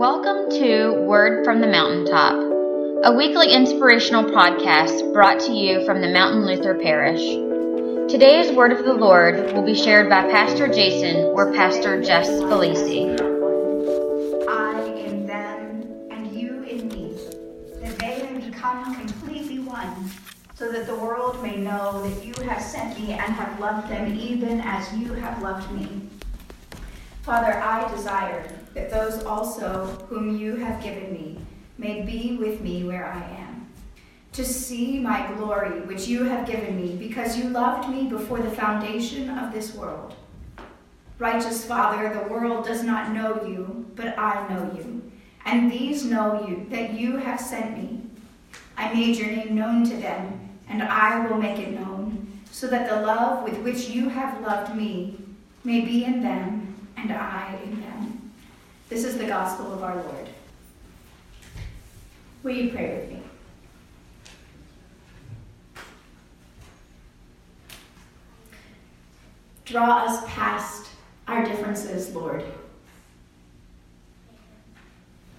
Welcome to Word from the Mountaintop, a weekly inspirational podcast brought to you from the Mountain Luther Parish. Today's Word of the Lord will be shared by Pastor Jason or Pastor Jess Felici. I in them and you in me, that they may become completely one, so that the world may know that you have sent me and have loved them even as you have loved me. Father, I desire that those also whom you have given me may be with me where I am, to see my glory which you have given me, because you loved me before the foundation of this world. Righteous Father, the world does not know you, but I know you, and these know you, that you have sent me. I made your name known to them, and I will make it known, so that the love with which you have loved me may be in them, and I in them. This is the gospel of our Lord. Will you pray with me? Draw us past our differences, Lord.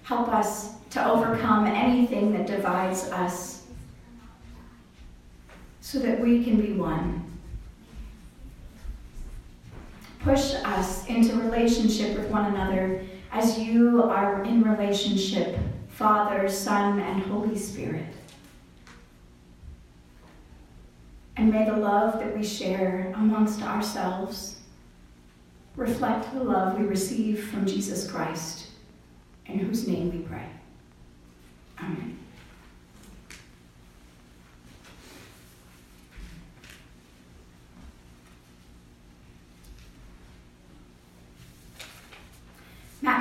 Help us to overcome anything that divides us so that we can be one. Push us into relationship with one another as you are in relationship, Father, Son, and Holy Spirit. And may the love that we share amongst ourselves reflect the love we receive from Jesus Christ, in whose name we pray.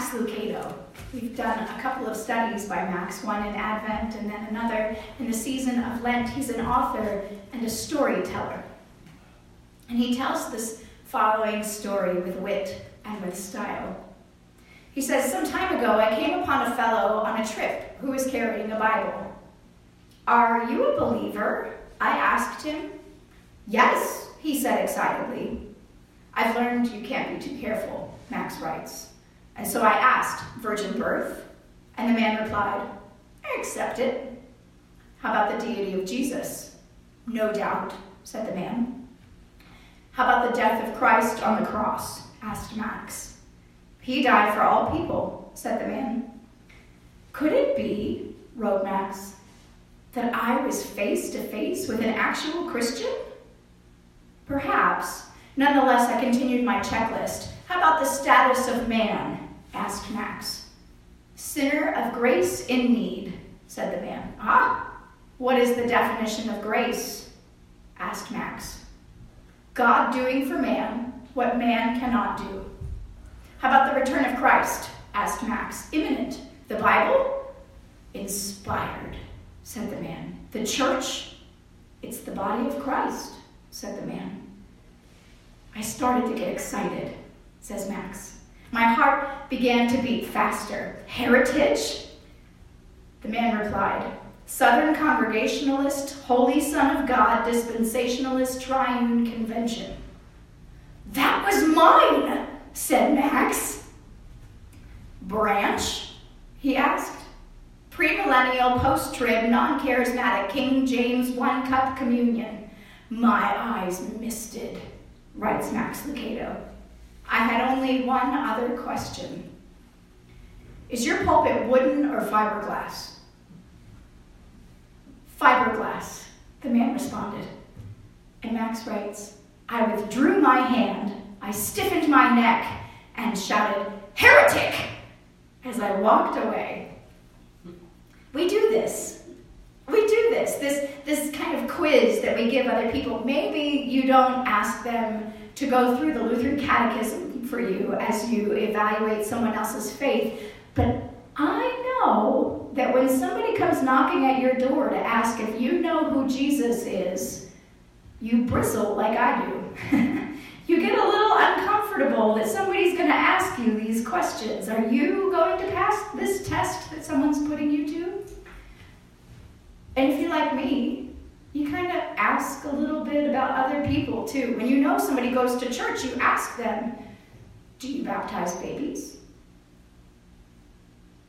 Max Lucado. We've done a couple of studies by Max, one in Advent and then another in the season of Lent. He's an author and a storyteller. And he tells this following story with wit and with style. He says, Some time ago I came upon a fellow on a trip who was carrying a Bible. Are you a believer? I asked him. Yes, he said excitedly. I've learned you can't be too careful, Max writes. And so I asked, Virgin birth? And the man replied, I accept it. How about the deity of Jesus? No doubt, said the man. How about the death of Christ on the cross? asked Max. He died for all people, said the man. Could it be, wrote Max, that I was face to face with an actual Christian? Perhaps. Nonetheless, I continued my checklist. How about the status of man? Asked Max. Sinner of grace in need, said the man. Ah, what is the definition of grace? asked Max. God doing for man what man cannot do. How about the return of Christ? asked Max. Imminent. The Bible? Inspired, said the man. The church? It's the body of Christ, said the man. I started to get excited, says Max. My heart began to beat faster. Heritage? The man replied, Southern Congregationalist, Holy Son of God, Dispensationalist Triune Convention. That was mine, said Max. Branch? he asked. Premillennial, post trib, non charismatic, King James, one cup communion. My eyes misted, writes Max Lucado. I had only one other question Is your pulpit wooden or fiberglass? Fiberglass, the man responded. And Max writes, I withdrew my hand, I stiffened my neck, and shouted, Heretic! as I walked away. We do this. We do this, this, this kind of quiz that we give other people. Maybe you don't ask them to go through the Lutheran Catechism for you as you evaluate someone else's faith, but I know that when somebody comes knocking at your door to ask if you know who Jesus is, you bristle like I do. you get a little uncomfortable that somebody's going to ask you these questions. Are you going to pass this test that someone's putting you to? And if you're like me, ask a little bit about other people too. When you know somebody goes to church, you ask them, Do you baptize babies?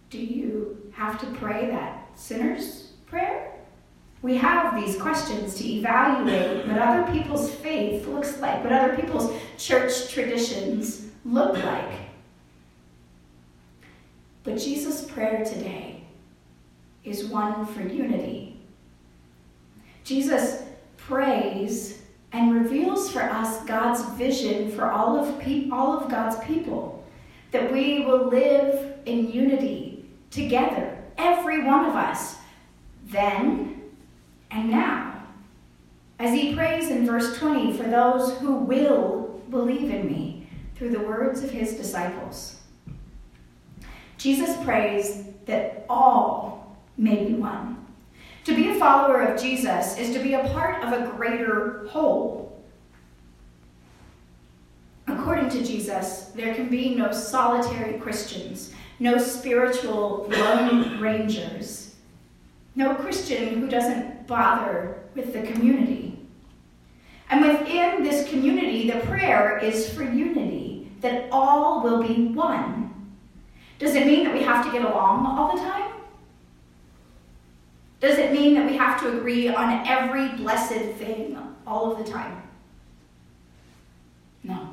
Do you have to pray that sinner's prayer? We have these questions to evaluate what other people's faith looks like, what other people's church traditions look like. But Jesus' prayer today is one for unity. Jesus prays and reveals for us God's vision for all of, pe- all of God's people, that we will live in unity together, every one of us, then and now. As he prays in verse 20 for those who will believe in me through the words of his disciples. Jesus prays that all may be one. To be a follower of Jesus is to be a part of a greater whole. According to Jesus, there can be no solitary Christians, no spiritual lone rangers, no Christian who doesn't bother with the community. And within this community, the prayer is for unity, that all will be one. Does it mean that we have to get along all the time? Does it mean that we have to agree on every blessed thing all of the time? No.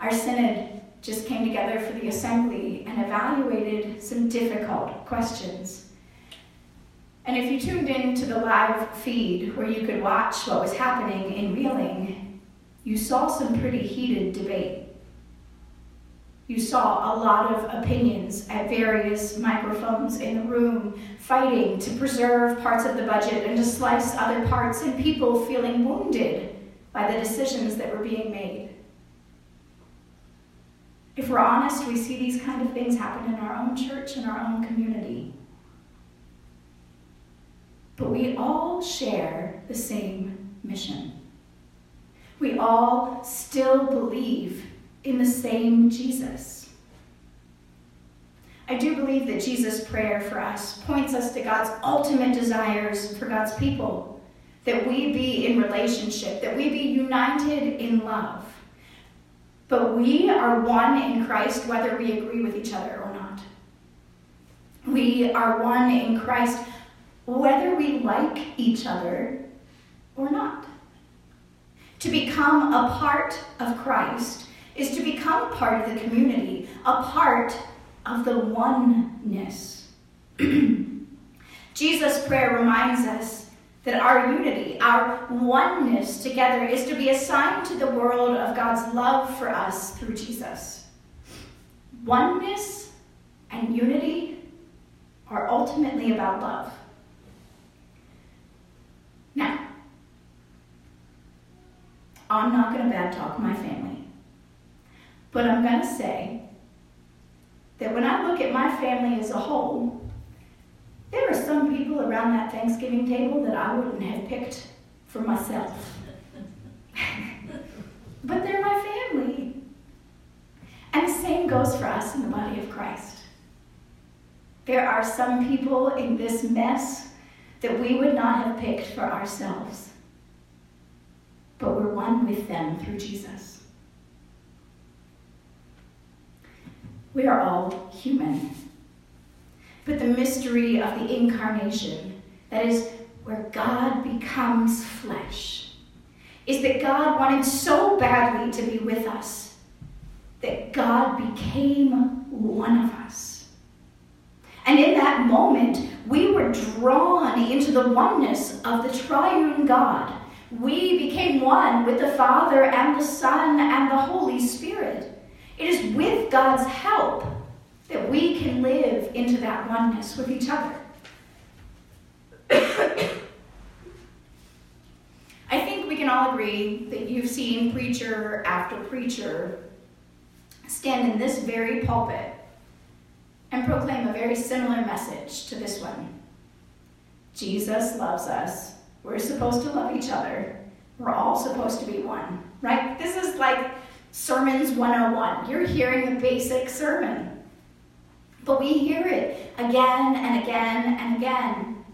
Our synod just came together for the assembly and evaluated some difficult questions. And if you tuned in to the live feed where you could watch what was happening in Wheeling, you saw some pretty heated debate. You saw a lot of opinions at various microphones in the room fighting to preserve parts of the budget and to slice other parts, and people feeling wounded by the decisions that were being made. If we're honest, we see these kind of things happen in our own church and our own community. But we all share the same mission. We all still believe in the same Jesus. I do believe that Jesus' prayer for us points us to God's ultimate desires for God's people that we be in relationship, that we be united in love. But we are one in Christ whether we agree with each other or not. We are one in Christ whether we like each other or not. To become a part of Christ is to become part of the community, a part of the oneness. Jesus' prayer reminds us that our unity, our oneness together, is to be a sign to the world of God's love for us through Jesus. Oneness and unity are ultimately about love. Now, I'm not going to bad talk my family, but I'm going to say that when I look at my family as a whole, there are some people around that Thanksgiving table that I wouldn't have picked for myself. but they're my family. And the same goes for us in the body of Christ. There are some people in this mess that we would not have picked for ourselves, but we're one with them through Jesus. We are all human. But the mystery of the incarnation, that is, where God becomes flesh, is that God wanted so badly to be with us that God became one of us. And in that moment, we were drawn into the oneness of the triune God. We became one with the Father and the Son and the Holy Spirit. It is with God's help that we can live into that oneness with each other. I think we can all agree that you've seen preacher after preacher stand in this very pulpit and proclaim a very similar message to this one. Jesus loves us. We're supposed to love each other. We're all supposed to be one, right? This is like Sermons 101. You're hearing a basic sermon. But we hear it again and again and again.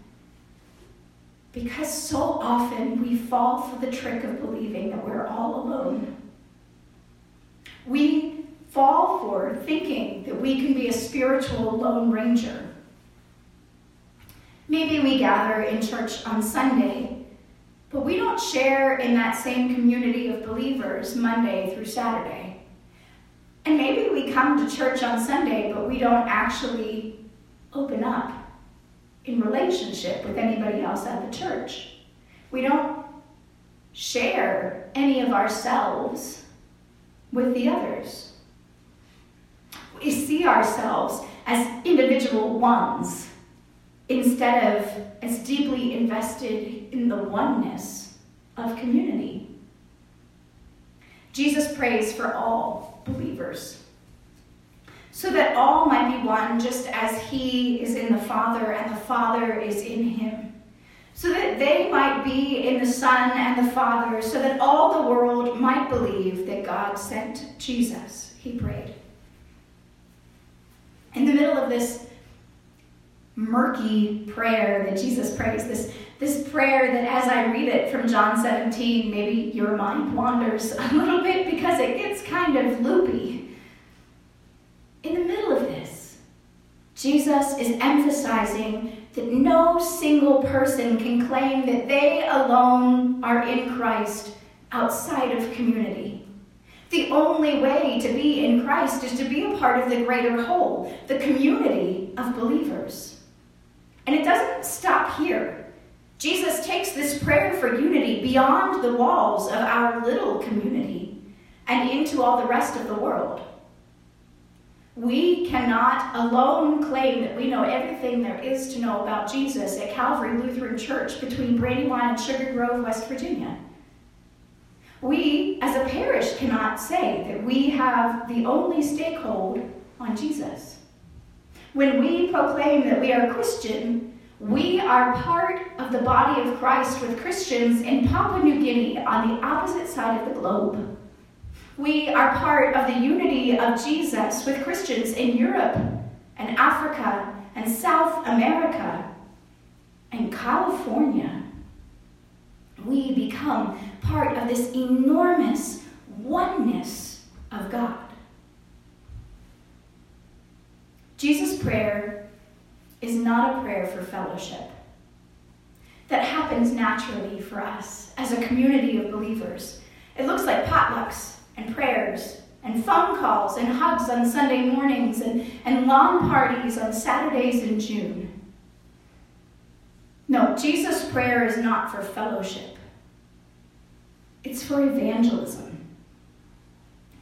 Because so often we fall for the trick of believing that we're all alone. We fall for thinking that we can be a spiritual lone ranger. Maybe we gather in church on Sunday, but we don't share in that same community of believers Monday through Saturday. And maybe we come to church on Sunday, but we don't actually open up in relationship with anybody else at the church. We don't share any of ourselves with the others. We see ourselves as individual ones instead of as deeply invested in the oneness of community. Jesus prays for all believers so that all might be one just as he is in the Father and the Father is in him. So that they might be in the Son and the Father, so that all the world might believe that God sent Jesus, he prayed. In the middle of this murky prayer that Jesus prays, this, this prayer that as I read it from John 17, maybe your mind wanders a little bit because it gets kind of loopy. In the middle of this, Jesus is emphasizing that no single person can claim that they alone are in Christ outside of community. The only way to be in Christ is to be a part of the greater whole, the community of believers. And it doesn't stop here. Jesus takes this prayer for unity beyond the walls of our little community and into all the rest of the world. We cannot alone claim that we know everything there is to know about Jesus at Calvary Lutheran Church between Brandywine and Sugar Grove, West Virginia. We, as a parish, cannot say that we have the only stakehold on Jesus. When we proclaim that we are Christian, we are part of the body of Christ with Christians in Papua New Guinea on the opposite side of the globe. We are part of the unity of Jesus with Christians in Europe and Africa and South America and California. We become part of this enormous oneness of God. Jesus' prayer is not a prayer for fellowship that happens naturally for us as a community of believers. It looks like potlucks and prayers and phone calls and hugs on Sunday mornings and, and lawn parties on Saturdays in June. No, Jesus' prayer is not for fellowship. It's for evangelism.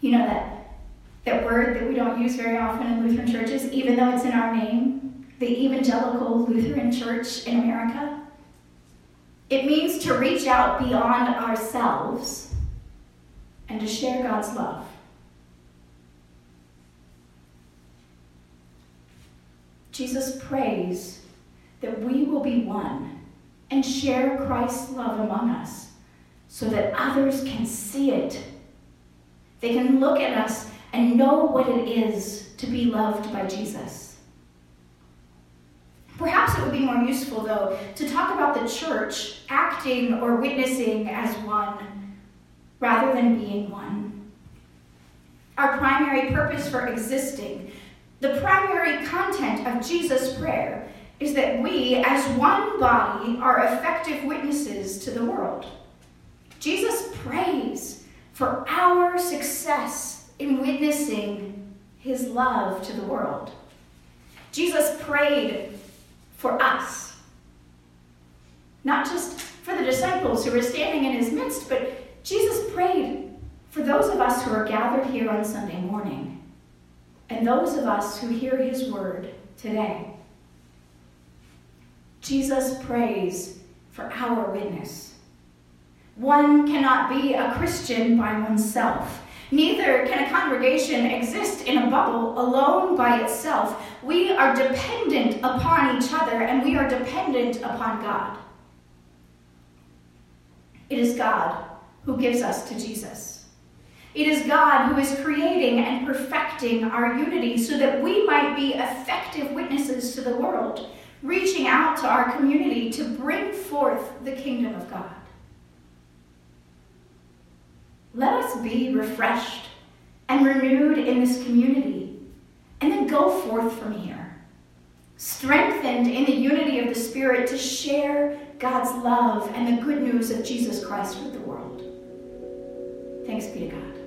You know that that word that we don't use very often in Lutheran churches, even though it's in our name, the Evangelical Lutheran Church in America. It means to reach out beyond ourselves and to share God's love. Jesus prays that we will be one and share Christ's love among us so that others can see it. They can look at us and know what it is to be loved by Jesus. Perhaps it would be more useful, though, to talk about the church acting or witnessing as one rather than being one. Our primary purpose for existing, the primary content of Jesus' prayer, is that we, as one body, are effective witnesses to the world. Jesus prays for our success in witnessing his love to the world. Jesus prayed for us, not just for the disciples who were standing in his midst, but Jesus prayed for those of us who are gathered here on Sunday morning and those of us who hear his word today. Jesus prays for our witness. One cannot be a Christian by oneself. Neither can a congregation exist in a bubble alone by itself. We are dependent upon each other and we are dependent upon God. It is God who gives us to Jesus. It is God who is creating and perfecting our unity so that we might be effective witnesses to the world, reaching out to our community to bring forth the kingdom of God. Let us be refreshed and renewed in this community, and then go forth from here, strengthened in the unity of the Spirit to share God's love and the good news of Jesus Christ with the world. Thanks be to God.